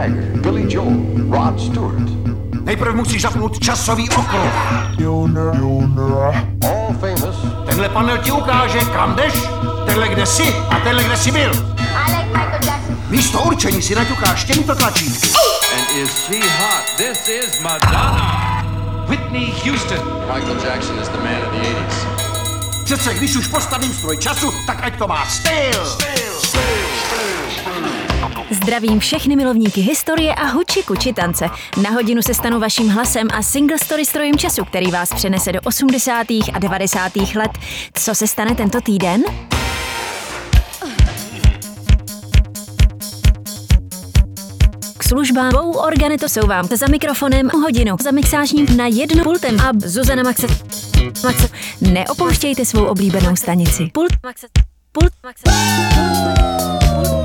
Jagger, Billy Joel, Rod Stewart. Nejprve musíš zapnout časový okruh. All famous. Tenhle panel ti ukáže, kam jdeš, tenhle kde jsi a tenhle kde jsi byl. I like Michael Jackson. Místo určení si naťukáš těmito tlačítky. And is she hot? This is Madonna. Whitney Houston. Michael Jackson is the man of the 80s. Přece když už postavím stroj času, tak ať to má styl. Zdravím všechny milovníky historie a huči kuči tance. Na hodinu se stanu vaším hlasem a single story strojem času, který vás přenese do 80. a 90. let. Co se stane tento týden? K službám dvou organy to jsou vám za mikrofonem hodinu, za mixážním na jednu pultem a Zuzana Maxe. Maxe. Neopouštějte svou oblíbenou stanici. Pult Maxe. Pult Maxe. Let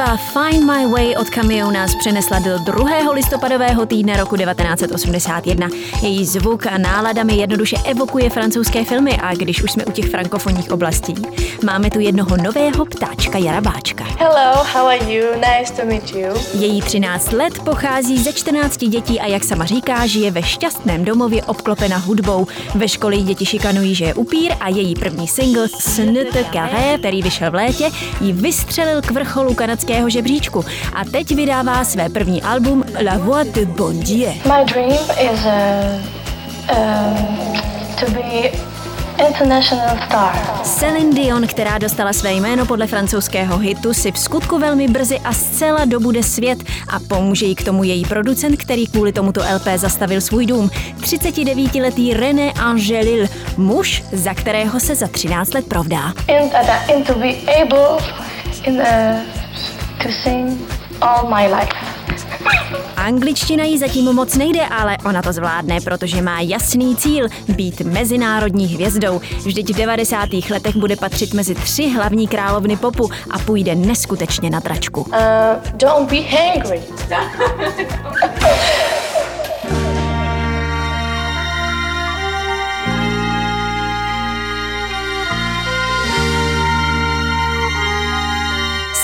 Skladba Find My Way od Cameo nás přenesla do 2. listopadového týdne roku 1981. Její zvuk a nálada mi jednoduše evokuje francouzské filmy a když už jsme u těch frankofonních oblastí, máme tu jednoho nového ptáčka Jarabáčka. Hello, how are you? Nice to meet you. Její 13 let pochází ze 14 dětí a jak sama říká, žije ve šťastném domově obklopena hudbou. Ve škole děti šikanují, že je upír a její první single Snut Carré, který vyšel v létě, ji vystřelil k vrcholu kanadského žebříčku a teď vydává své první album La Voix de Bon Dieu. My dream is a, uh, to be International Star. Celine Dion, která dostala své jméno podle francouzského hitu, si v skutku velmi brzy a zcela dobude svět a pomůže jí k tomu její producent, který kvůli tomuto LP zastavil svůj dům. 39-letý René Angelil, muž, za kterého se za 13 let provdá. And, and to be able in, uh, to sing all my life. Angličtina jí zatím moc nejde, ale ona to zvládne, protože má jasný cíl být mezinárodní hvězdou. Vždyť v 90. letech bude patřit mezi tři hlavní královny popu a půjde neskutečně na tračku. Uh, don't be hangry.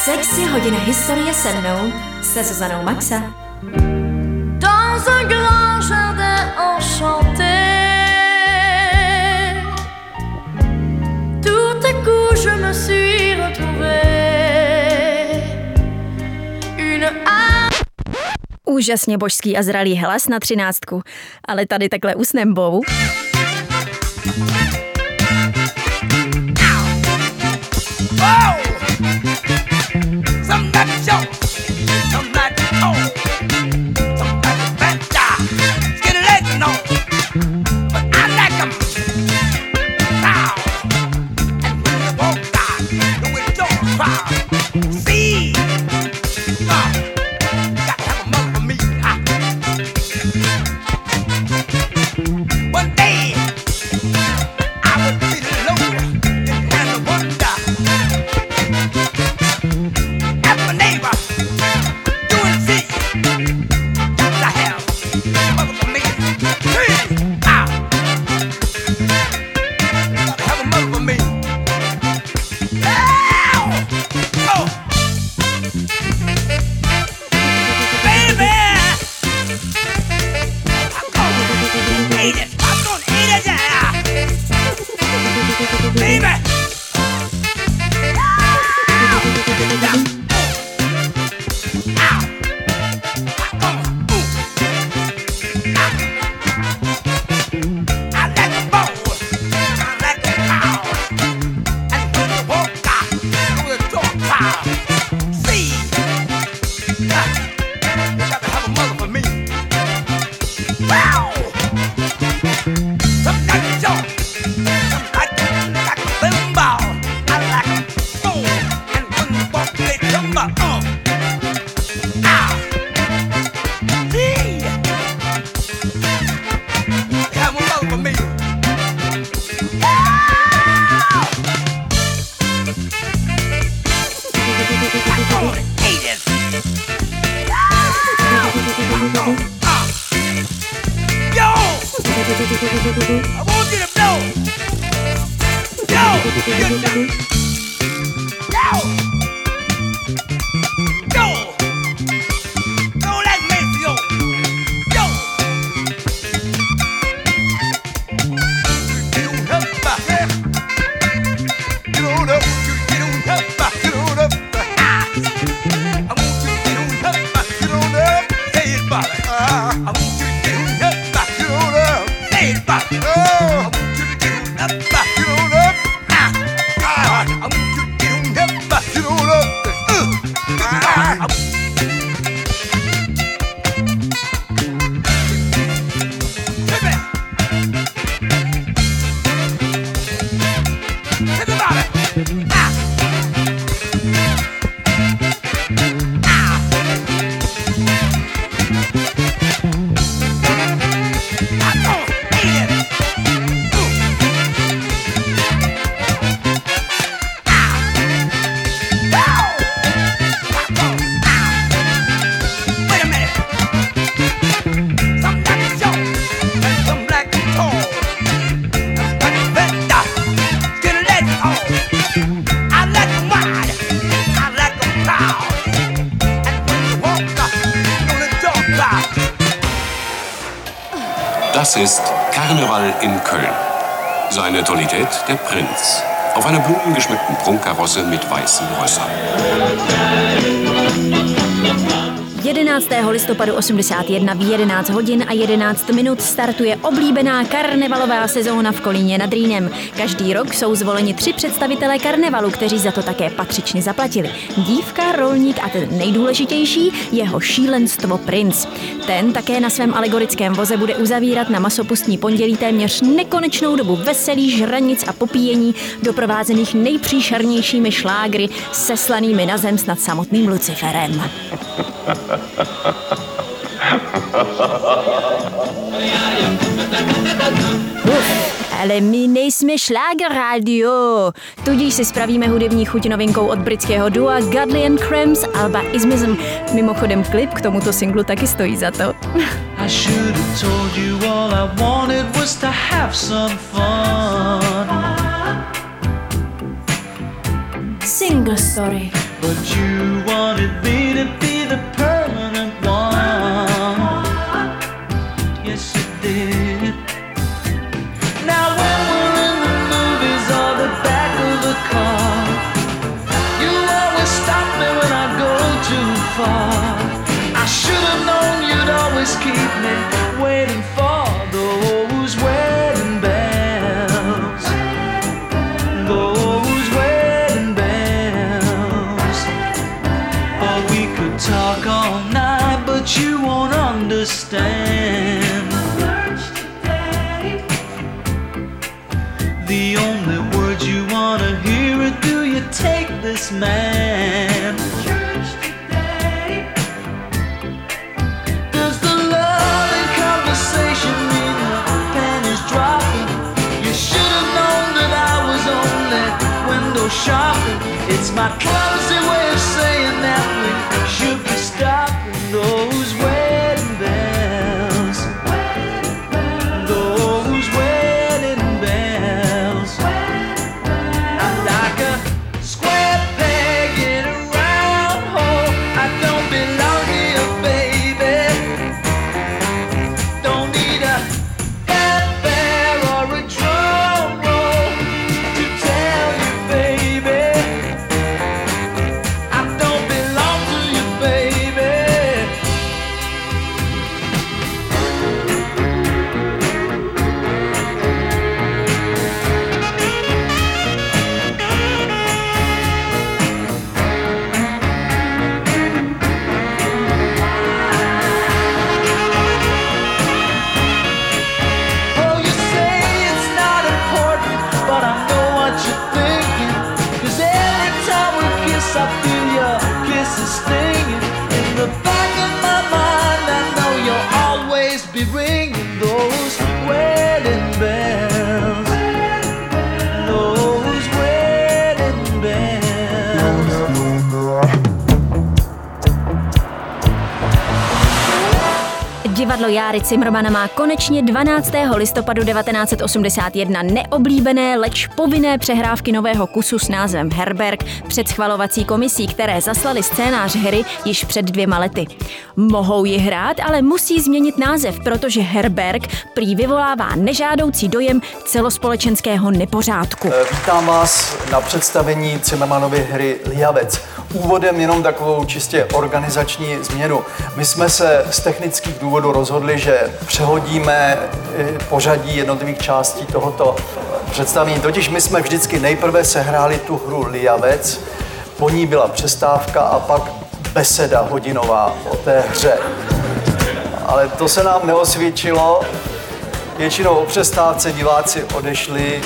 Sexy hodina historie se mnou, se Zuzanou Maxa. me suis retrouvée. Une Úžasně božský a zralý hlas na třináctku, ale tady takhle usnem bovu. thank you 어! Karosse mit weißen Häusern. 11. listopadu 81 v 11 hodin a 11 minut startuje oblíbená karnevalová sezóna v Kolíně nad Rýnem. Každý rok jsou zvoleni tři představitelé karnevalu, kteří za to také patřičně zaplatili. Dívka, rolník a ten nejdůležitější, jeho šílenstvo princ. Ten také na svém alegorickém voze bude uzavírat na masopustní pondělí téměř nekonečnou dobu veselý žranic a popíjení, doprovázených nejpříšernějšími šlágry, seslanými na zem nad samotným Luciferem. Uf, ale my nejsme šláger radio, tudíž si spravíme hudební chuť novinkou od britského dua Godly and Cramps Alba Ismism. Mimochodem klip k tomuto singlu taky stojí za to. I should have told you all I wanted was to have some fun. Single story. But you wanted me to be this man? Does the love and conversation mean the pen is dropping? You should have known that I was only window shopping. It's my clumsy Cimrmana má konečně 12. listopadu 1981 neoblíbené, leč povinné přehrávky nového kusu s názvem Herberg před schvalovací komisí, které zaslali scénář hry již před dvěma lety. Mohou ji hrát, ale musí změnit název, protože Herberg prý vyvolává nežádoucí dojem celospolečenského nepořádku. Eh, Vítám vás na představení Cimmermanovy hry Liavec. Úvodem jenom takovou čistě organizační změnu. My jsme se z technických důvodů rozhodli, že přehodíme eh, pořadí jednotlivých částí tohoto představení. Totiž my jsme vždycky nejprve sehráli tu hru Liavec, po ní byla přestávka a pak beseda hodinová o té hře. Ale to se nám neosvědčilo, Většinou o přestávce diváci odešli,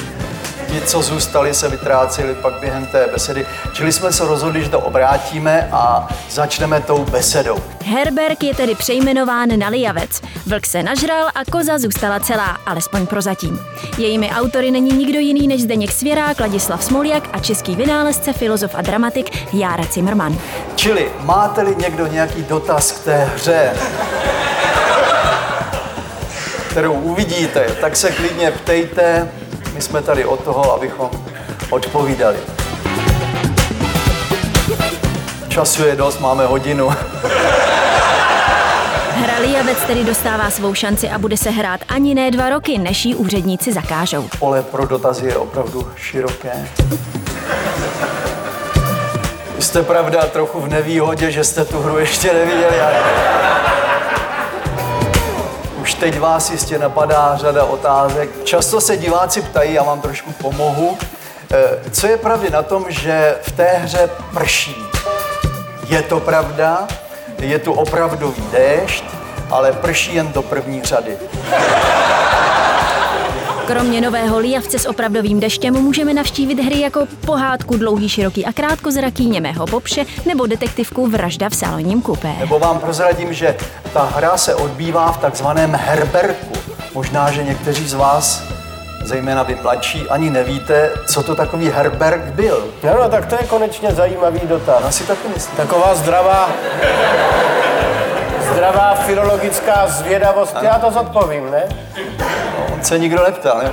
ti, co zůstali, se vytráceli pak během té besedy. Čili jsme se rozhodli, že to obrátíme a začneme tou besedou. Herberg je tedy přejmenován na Lijavec. Vlk se nažral a koza zůstala celá, alespoň prozatím. Jejími autory není nikdo jiný než Zdeněk Svěrák, Ladislav Smoljak a český vynálezce, filozof a dramatik Jára Cimrman. Čili máte-li někdo nějaký dotaz k té hře, kterou uvidíte, tak se klidně ptejte. My jsme tady od toho, abychom odpovídali. Času je dost, máme hodinu. Hra Lia Vec tedy dostává svou šanci a bude se hrát ani ne dva roky, než ji úředníci zakážou. Pole pro dotazy je opravdu široké. Jste pravda trochu v nevýhodě, že jste tu hru ještě neviděli. ale- Už teď vás jistě napadá řada otázek. Často se diváci ptají, já vám trošku pomohu, eh, co je pravdy na tom, že v té hře prší. Je to pravda, je tu opravdový déšť, ale prší jen do první řady. Kromě nového Lijavce s opravdovým deštěm můžeme navštívit hry jako pohádku Dlouhý, široký a krátkozraký němého popše nebo detektivku Vražda v salonním kupé. Nebo vám prozradím, že ta hra se odbývá v takzvaném herberku. Možná, že někteří z vás, zejména vy mladší, ani nevíte, co to takový herberg byl. No, no, tak to je konečně zajímavý dotaz. Já si taky myslím. Taková zdravá, zdravá filologická zvědavost. Já to zodpovím, ne? Se nikdo neptal, ne?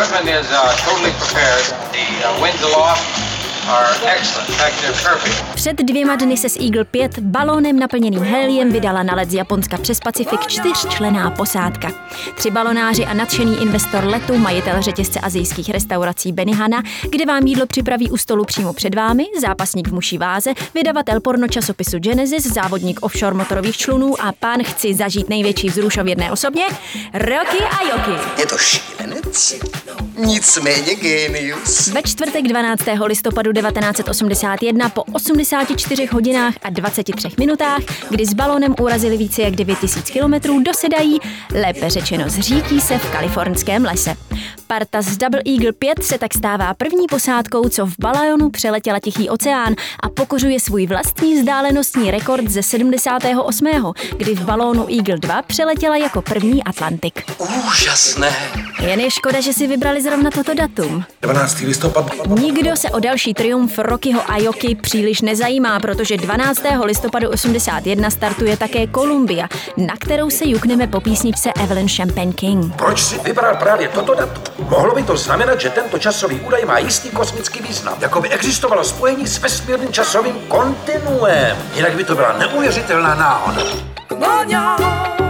Equipment is uh, totally prepared. The uh, winds aloft Před dvěma dny se z Eagle 5 balónem naplněným heliem vydala na let z Japonska přes Pacifik čtyřčlená posádka. Tři balonáři a nadšený investor letu, majitel řetězce azijských restaurací Benihana, kde vám jídlo připraví u stolu přímo před vámi, zápasník v muší váze, vydavatel porno časopisu Genesis, závodník offshore motorových člunů a pán chci zažít největší vzrušov jedné osobně, Rocky a Yoki. Je to šílenec, nicméně genius. Ve čtvrtek 12. listopadu 1981 po 84 hodinách a 23 minutách, kdy s balónem urazili více jak 9000 km, dosedají, lépe řečeno zřítí se v kalifornském lese. Parta z Double Eagle 5 se tak stává první posádkou, co v balónu přeletěla Tichý oceán a pokořuje svůj vlastní vzdálenostní rekord ze 78., kdy v balónu Eagle 2 přeletěla jako první Atlantik. Úžasné. Jen je škoda, že si vybrali zrovna toto datum. 12. listopad. Nikdo se o další triumf Rockyho a Joky příliš nezajímá, protože 12. listopadu 81 startuje také Columbia, na kterou se jukneme po písničce Evelyn Champagne King. Proč si vybral právě toto datum? Mohlo by to znamenat, že tento časový údaj má jistý kosmický význam. Jako by existovalo spojení s vesmírným časovým kontinuem. Jinak by to byla neuvěřitelná náhoda. Oh,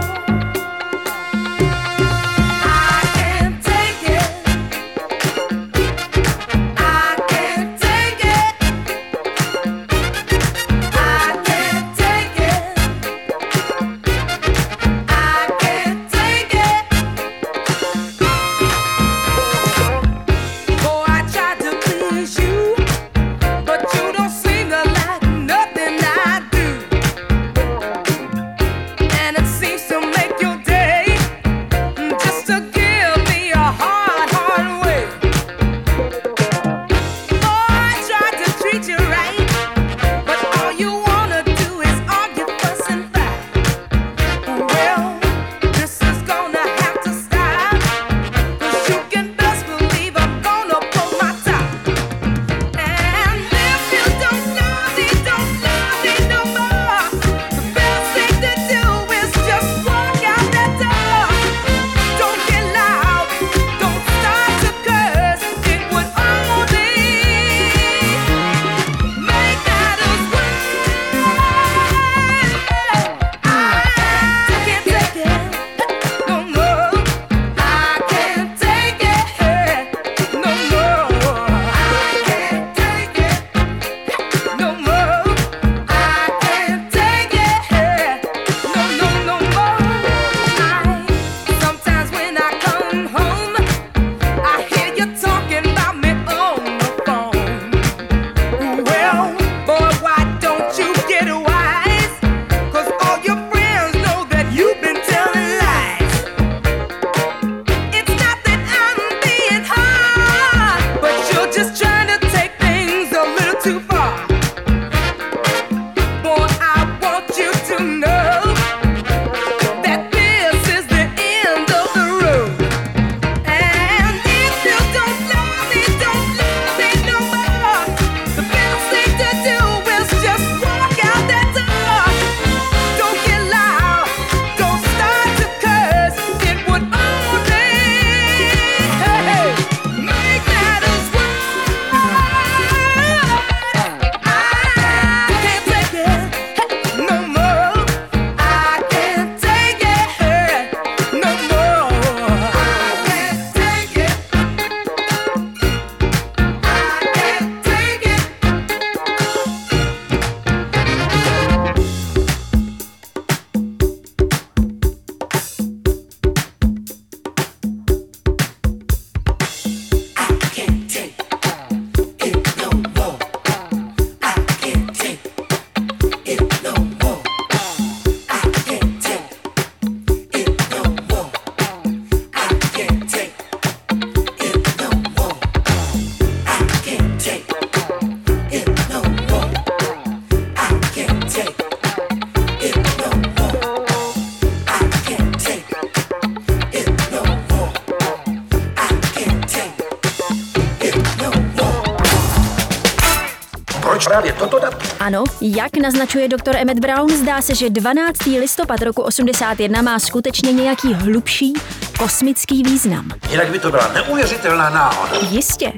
jak naznačuje doktor Emmett Brown, zdá se, že 12. listopad roku 81 má skutečně nějaký hlubší kosmický význam. Jinak by to byla neuvěřitelná náhoda. Jistě.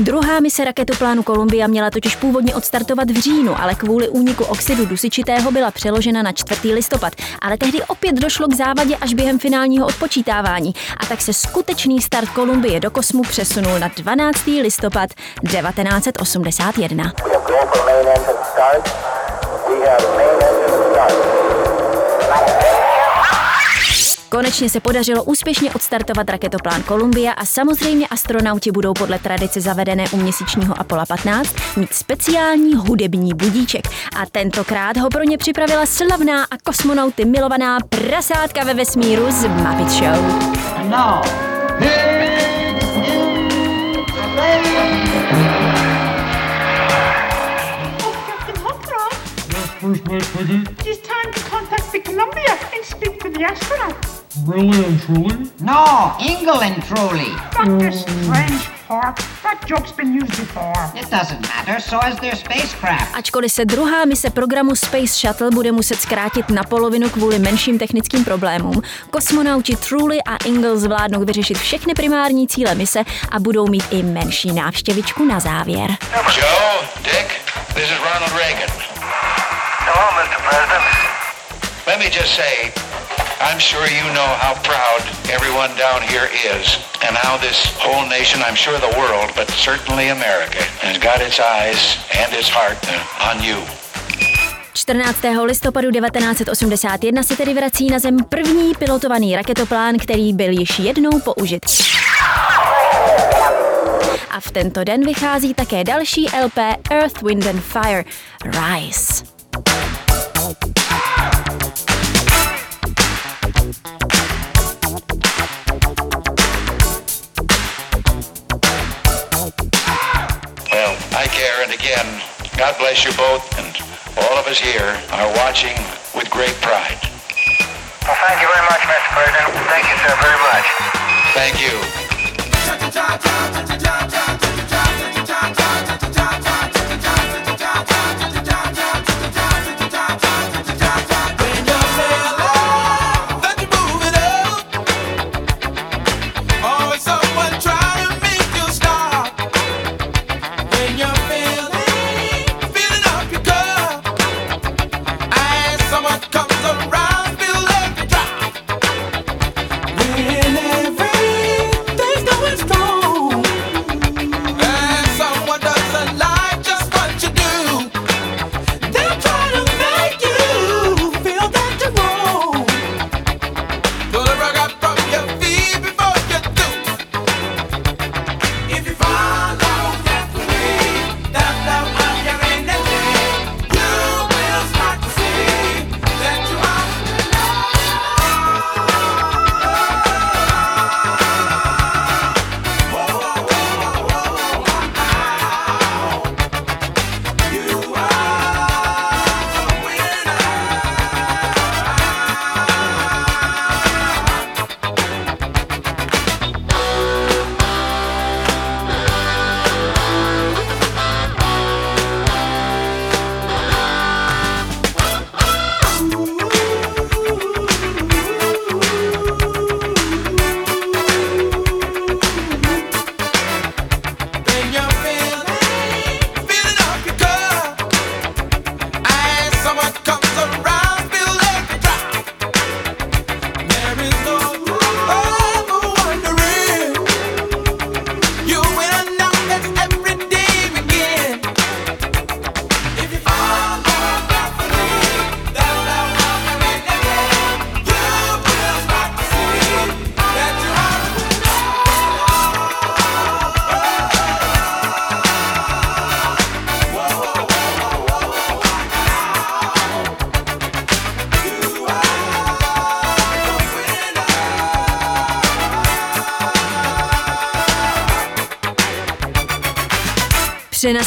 Druhá mise raketoplánu Columbia měla totiž původně odstartovat v říjnu, ale kvůli úniku oxidu dusičitého byla přeložena na 4. listopad. Ale tehdy opět došlo k závadě až během finálního odpočítávání a tak se skutečný start Kolumbie do kosmu přesunul na 12. listopad 1981. Konečně se podařilo úspěšně odstartovat raketoplán Columbia a samozřejmě astronauti budou podle tradice zavedené u měsíčního Apollo 15 mít speciální hudební budíček. A tentokrát ho pro ně připravila slavná a kosmonauty milovaná prasátka ve vesmíru z Muppet Show. No. It is time to contact the Columbia and speak to the astronaut. Really and truly? No, Ingle and truly. Dr. Strange Park. That joke's been used before. It doesn't matter, so is their spacecraft. Ačkoliv se druhá mise programu Space Shuttle bude muset zkrátit na polovinu kvůli menším technickým problémům, kosmonauti Truly a Ingle zvládnou vyřešit všechny primární cíle mise a budou mít i menší návštěvičku na závěr. Joe, Dick, this is Ronald Reagan. Hello, Mr. President. Let me just say, I'm sure you know how proud everyone down here is, and how this whole nation, I'm sure the world, but certainly America, has got its eyes and its heart on you. 14. listopadu 1981 se tedy vrací na Zem první pilotovaný raketoplán, který byl již jednou použit. A v tento den vychází také další LP Earth, Wind and Fire Rise. Well, I care, and again, God bless you both, and all of us here are watching with great pride. Well, thank you very much, Mr. President. Thank you, sir, very much. Thank you.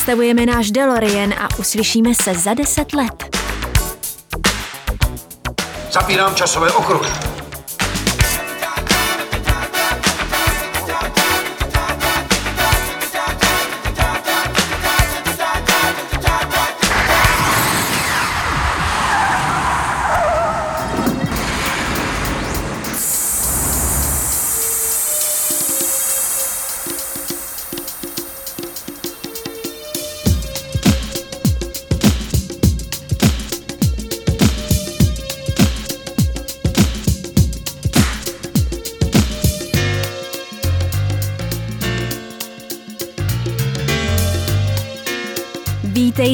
Přenastavujeme náš DeLorean a uslyšíme se za 10 let. Zapínám časové okruhy.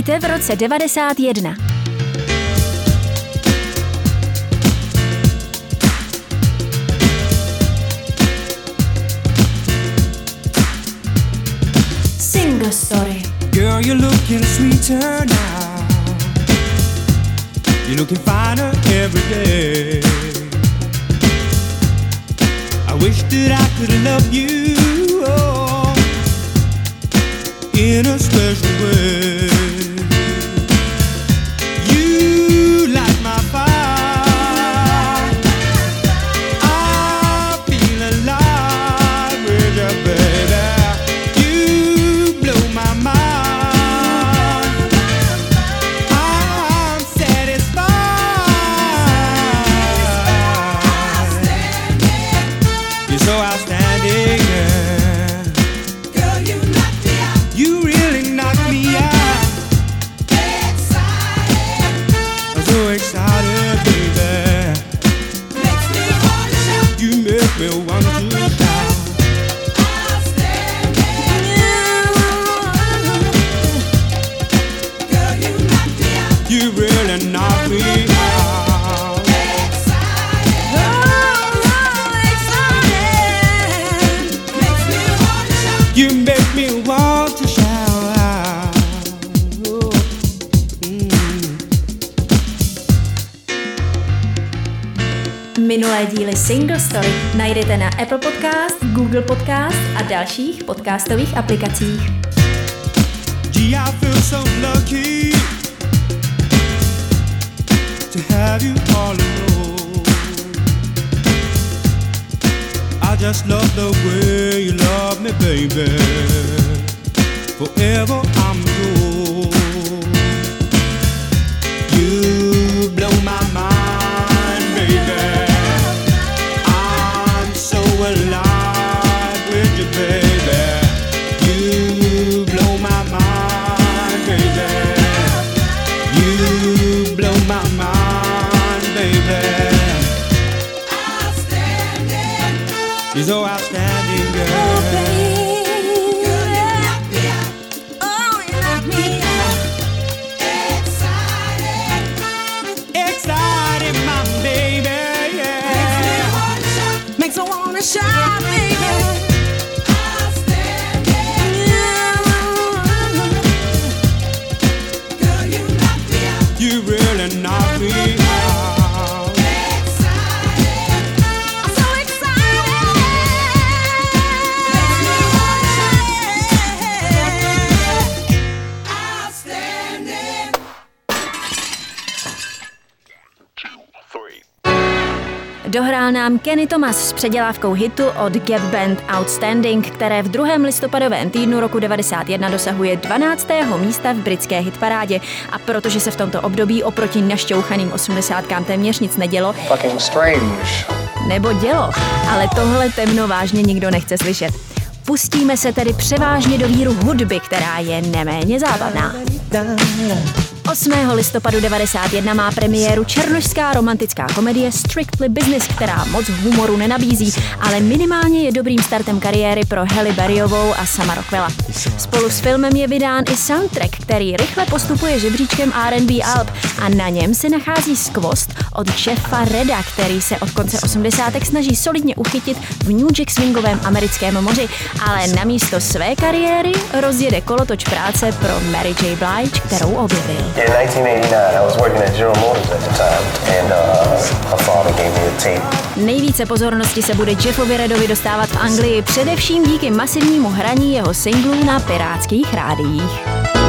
Vítejte v roce 91. Single Story. Girl, you're looking sweeter now. You're looking finer every day. I wish that I could love you oh, in a special way. Podcastových aplikacích. I feel so lucky to have you all. I just love the way you love me, baby. Nám Kenny Thomas s předělávkou hitu od Gap Band Outstanding, které v druhém listopadovém týdnu roku 91 dosahuje 12. místa v britské hitparádě. A protože se v tomto období oproti našťouchaným 80. téměř nic nedělo, nebo dělo, ale tohle temno vážně nikdo nechce slyšet. Pustíme se tedy převážně do víru hudby, která je neméně zábavná. 8. listopadu 91 má premiéru černošská romantická komedie Strictly Business, která moc humoru nenabízí, ale minimálně je dobrým startem kariéry pro Halle Berryovou a Sama Rockwella. Spolu s filmem je vydán i soundtrack, který rychle postupuje žebříčkem R&B Alp a na něm se nachází skvost od Jeffa Reda, který se od konce 80. snaží solidně uchytit v New Jack swingovém americkém moři, ale na místo své kariéry rozjede kolotoč práce pro Mary J. Blige, kterou objevil. In 1989, I was working at General Motors at the time, and uh, my father gave me a tape. Nejvíce pozornosti se bude Jeffovi Redovi dostávat v Anglii, především díky masivnímu hraní jeho singlů na pirátských rádiích.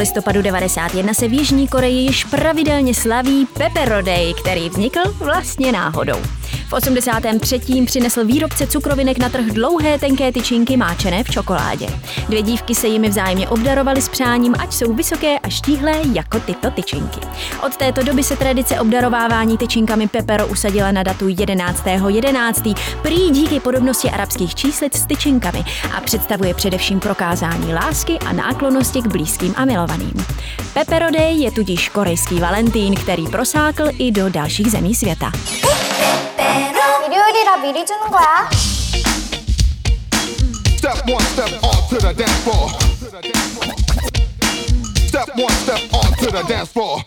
listopadu 91 se v Jižní Koreji již pravidelně slaví Pepper Day, který vznikl vlastně náhodou. V 83. přinesl výrobce cukrovinek na trh dlouhé tenké tyčinky máčené v čokoládě. Dvě dívky se jimi vzájemně obdarovaly s přáním, ať jsou vysoké a štíhlé jako tyto tyčinky. Od této doby se tradice obdarovávání tyčinkami Pepero usadila na datu 11.11. 11. prý díky podobnosti arabských číslic s tyčinkami a představuje především prokázání lásky a náklonosti k blízkým a milovaným. Pepero Day je tudíž korejský Valentín, který prosákl i do dalších zemí světa. 미리 주는 거야. Step one, step on to the dance floor. Step one, step on to the dance floor.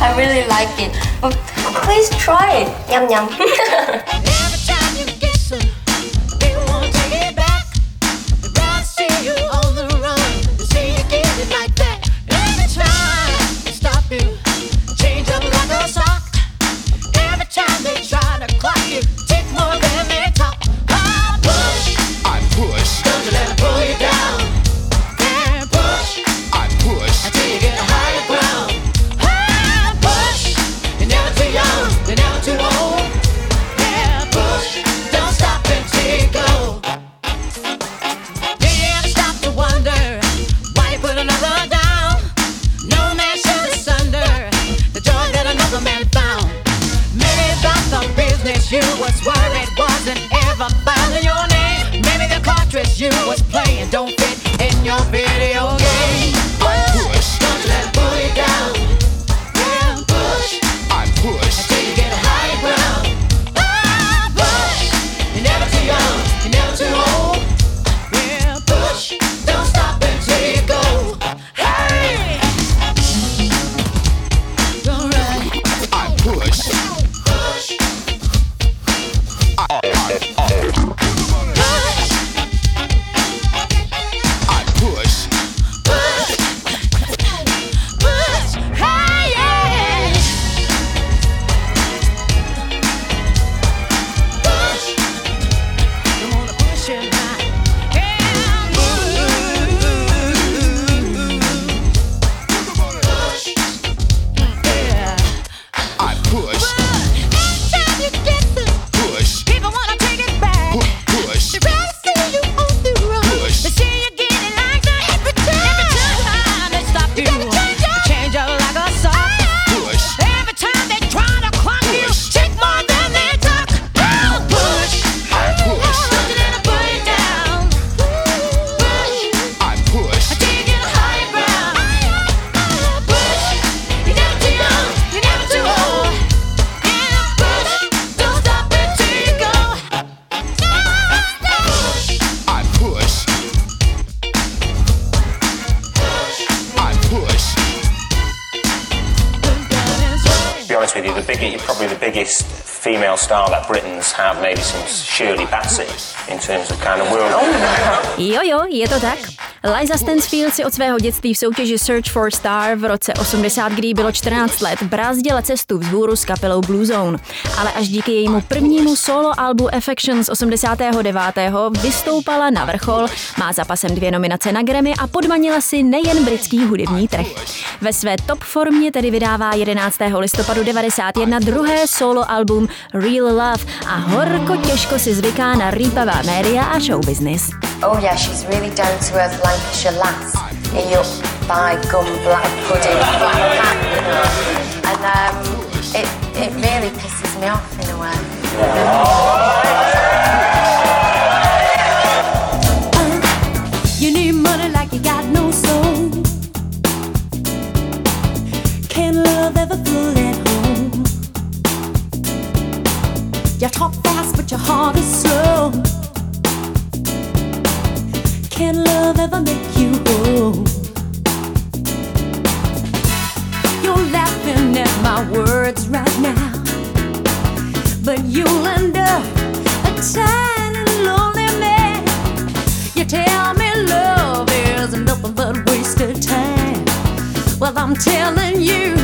I really like it. Please try it. Yum yum. je to tak. Liza Stansfield si od svého dětství v soutěži Search for Star v roce 80, kdy bylo 14 let, brázdila cestu vzhůru s kapelou Blue Zone. Ale až díky jejímu prvnímu solo albu Affection z 89. vystoupala na vrchol, má za pasem dvě nominace na Grammy a podmanila si nejen britský hudební trh. Ve své top formě tedy vydává 11. listopadu 91 druhé solo album Real Love a horko těžko si zvyká na rýpavá média a show business. Oh yeah, she's really down to earth Lancashire lass. A up by gum black pudding the pack, you know. And um, it, it really pisses me off in a way. You need money like you got no soul. Can love ever feel at home? You talk fast, but your heart is slow. Can love ever make you whole? You're laughing at my words right now, but you'll end up a tiny lonely man. You tell me love is nothing but wasted time. Well, I'm telling you,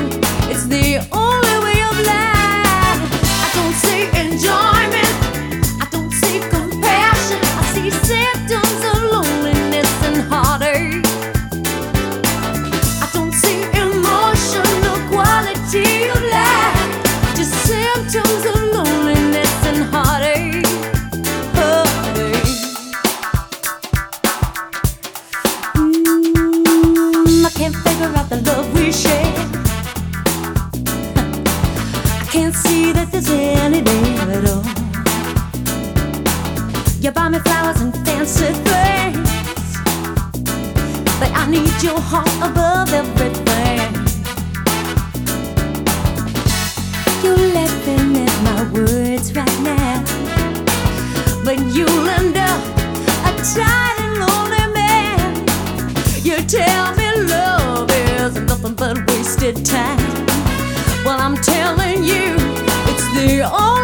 it's the only way of life. I don't see enjoyment, You buy me flowers and fancy things, but I need your heart above everything. You're laughing at my words right now, but you'll end up a tired lonely man. You tell me love is nothing but wasted time. Well, I'm telling you, it's the only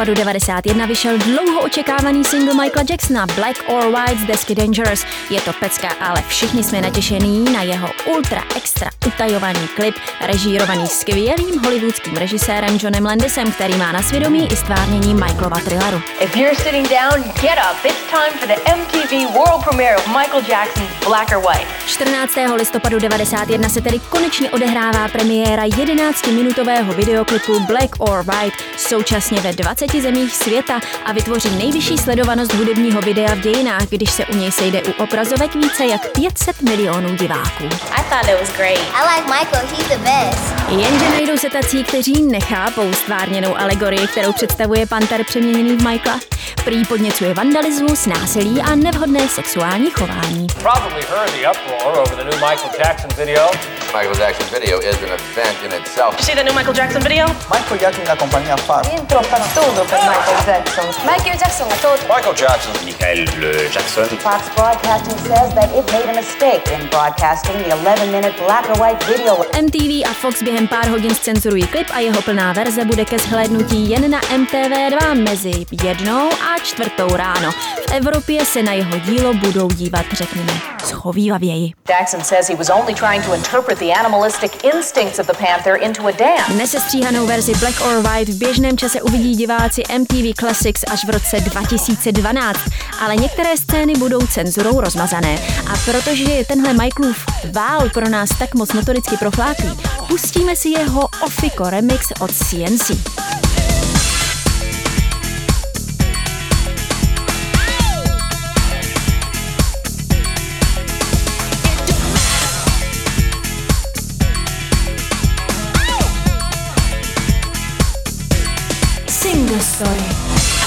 listopadu 91 vyšel dlouho očekávaný single Michaela Jacksona Black or White z desky Dangerous. Je to pecka, ale všichni jsme natěšení na jeho ultra extra utajovaný klip, režírovaný skvělým hollywoodským režisérem Johnem Landisem, který má na svědomí i stvárnění Michaelova thrilleru. If you're sitting down, get up. It's time for the MTV world premiere of Michael Jackson's Black or White. 14. listopadu 91 se tedy konečně odehrává premiéra 11-minutového videoklipu Black or White současně ve 20 zemích světa a vytvoří nejvyšší sledovanost hudebního videa v dějinách, když se u něj sejde u obrazovek více jak 500 milionů diváků. I thought it was great. I like Michael, he's the best. Jenže najdou se tací, kteří nechápou stvárněnou alegorii, kterou představuje panter přeměněný v Michaela. Prý podněcuje vandalismus, násilí a nevhodné sexuální chování. Probably heard the uproar over the new Michael Jackson video. Michael Jackson video is an event in itself. You see the new Michael Jackson video? Michael Jackson la compagnia fa Introppato per Michael Jackson. Michael Jackson tolto. Michael Jackson. Michael Jackson. Fox Broadcasting says that it made a mistake in broadcasting the 11-minute black or white video. MTV a Fox během pár hodin scenzurují klip a jeho plná verze bude ke shlédnutí jen na MTV2 mezi jednou a čtvrtou ráno. V Evropě se na jeho dílo budou dívat, řekněme, schovývavěji. Jackson says he was only trying to interpret the animalistic instincts of the panther into a dance. Nesestříhanou verzi Black or White v běžném čase uvidí diváci MTV Classics až v roce 2012, ale některé scény budou cenzurou rozmazané. A protože je tenhle Michaelův vál pro nás tak moc notoricky profláklý, pustíme si jeho Ofiko remix od CNC. Single story.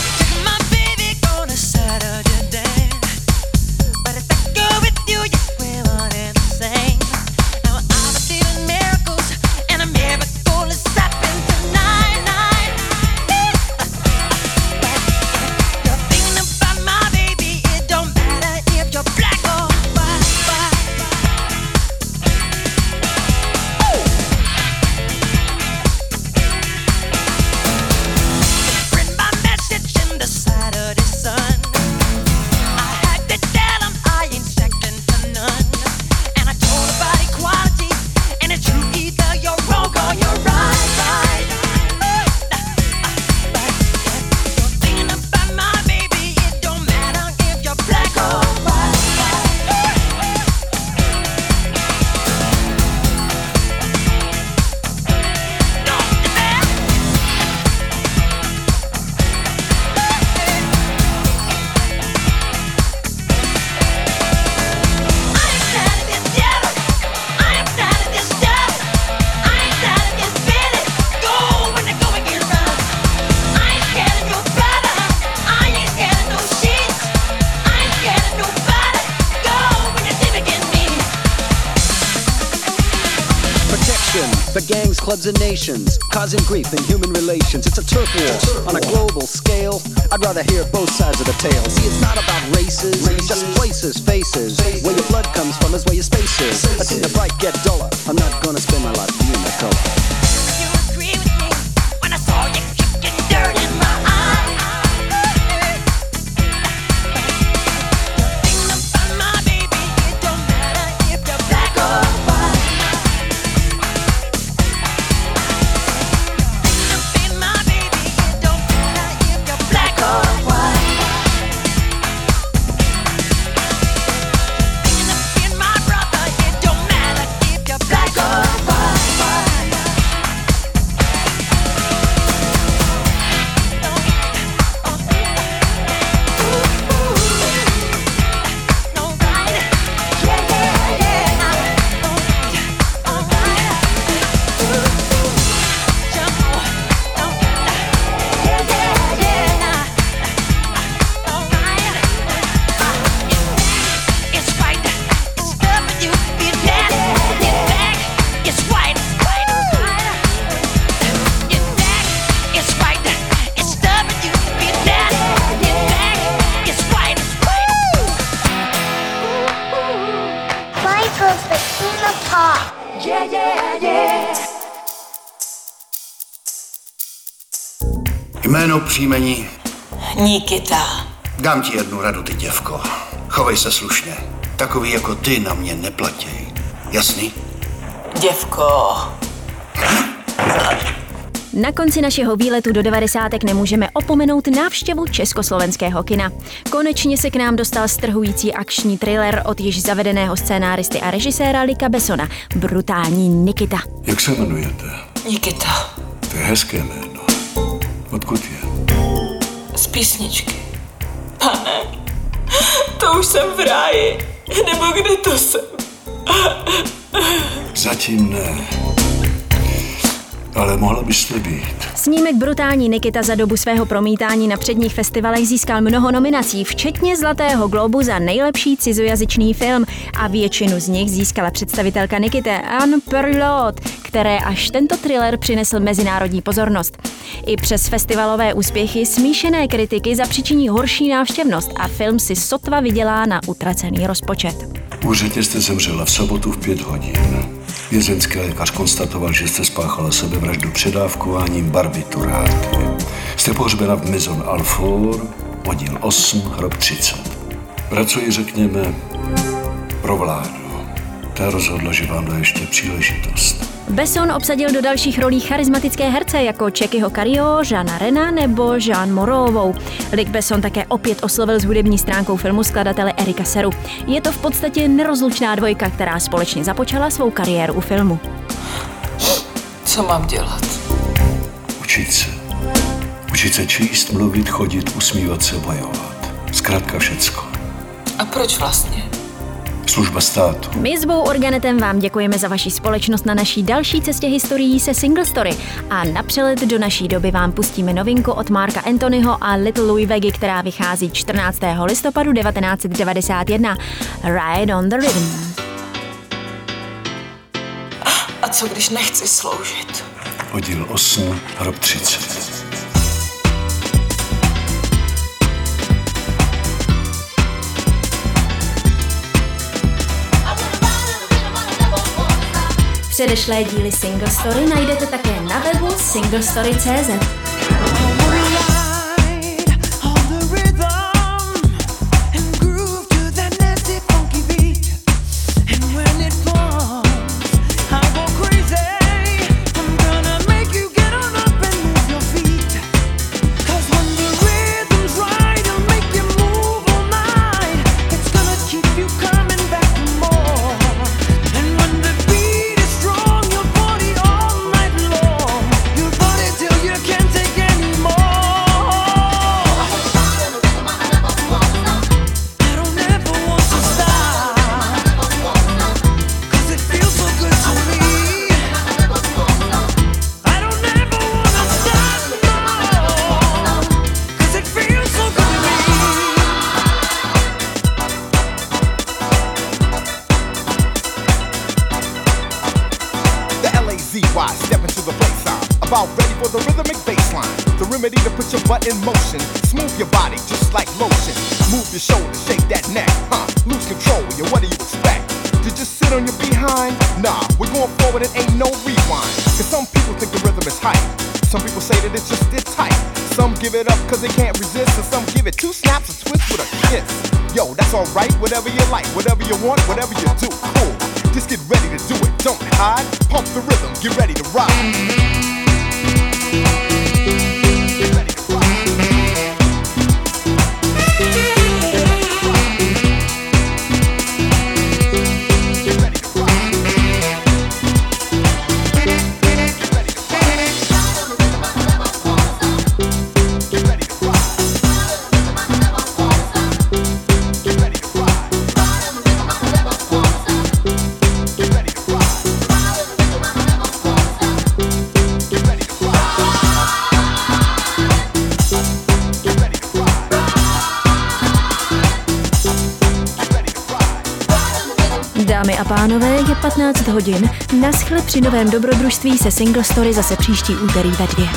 Nations, causing grief in human relations. It's a turf war on a global scale. I'd rather hear both sides of the tale. See, it's not about races, it's just places, faces. Where your blood comes from is where your space is. I think the bright get duller. I'm not gonna spend my life being that color. Michael's the king of pop. Dám ti jednu radu, ty děvko. Chovej se slušně. Takový jako ty na mě neplatí. Jasný? Děvko. Na konci našeho výletu do 90. nemůžeme opomenout návštěvu československého kina. Konečně se k nám dostal strhující akční thriller od již zavedeného scénáristy a režiséra Lika Besona. Brutální Nikita. Jak se jmenujete? Nikita. To je hezké jméno. Odkud je? Z písničky. Už jsem v ráji. Nebo kde to jsem? Zatím ne. Ale mohla byste být. Snímek Brutální Nikita za dobu svého promítání na předních festivalech získal mnoho nominací, včetně Zlatého globu za nejlepší cizojazyčný film a většinu z nich získala představitelka Nikite Anne Perlot, které až tento thriller přinesl mezinárodní pozornost. I přes festivalové úspěchy smíšené kritiky zapřičiní horší návštěvnost a film si sotva vydělá na utracený rozpočet. Úředně jste zemřela v sobotu v pět hodin. Vězenský lékař konstatoval, že jste spáchala sebevraždu předávkováním barbituráty. Jste pohřbena v Maison Alfort, oddíl 8, hrob 30. Pracuji, řekněme, pro vládu. Ta rozhodla, že vám dá ještě příležitost. Besson obsadil do dalších rolí charismatické herce jako Čekyho Cario, Žána Rena nebo Jean Morovou. Luc Besson také opět oslovil s hudební stránkou filmu skladatele Erika Seru. Je to v podstatě nerozlučná dvojka, která společně započala svou kariéru u filmu. Co mám dělat? Učit se. Učit se číst, mluvit, chodit, usmívat se, bojovat. Zkrátka všecko. A proč vlastně? Služba státu. My s Bou Organetem vám děkujeme za vaši společnost na naší další cestě historií se Single Story a na přelet do naší doby vám pustíme novinku od Marka Anthonyho a Little Louis Vegi, která vychází 14. listopadu 1991. Ride on the Rhythm. A co když nechci sloužit? Oddíl 8, hrob 30. Předešlé díly Single Story najdete také na webu singlestory.cz. hodin. Naschle při novém dobrodružství se Single Story zase příští úterý ve dvě.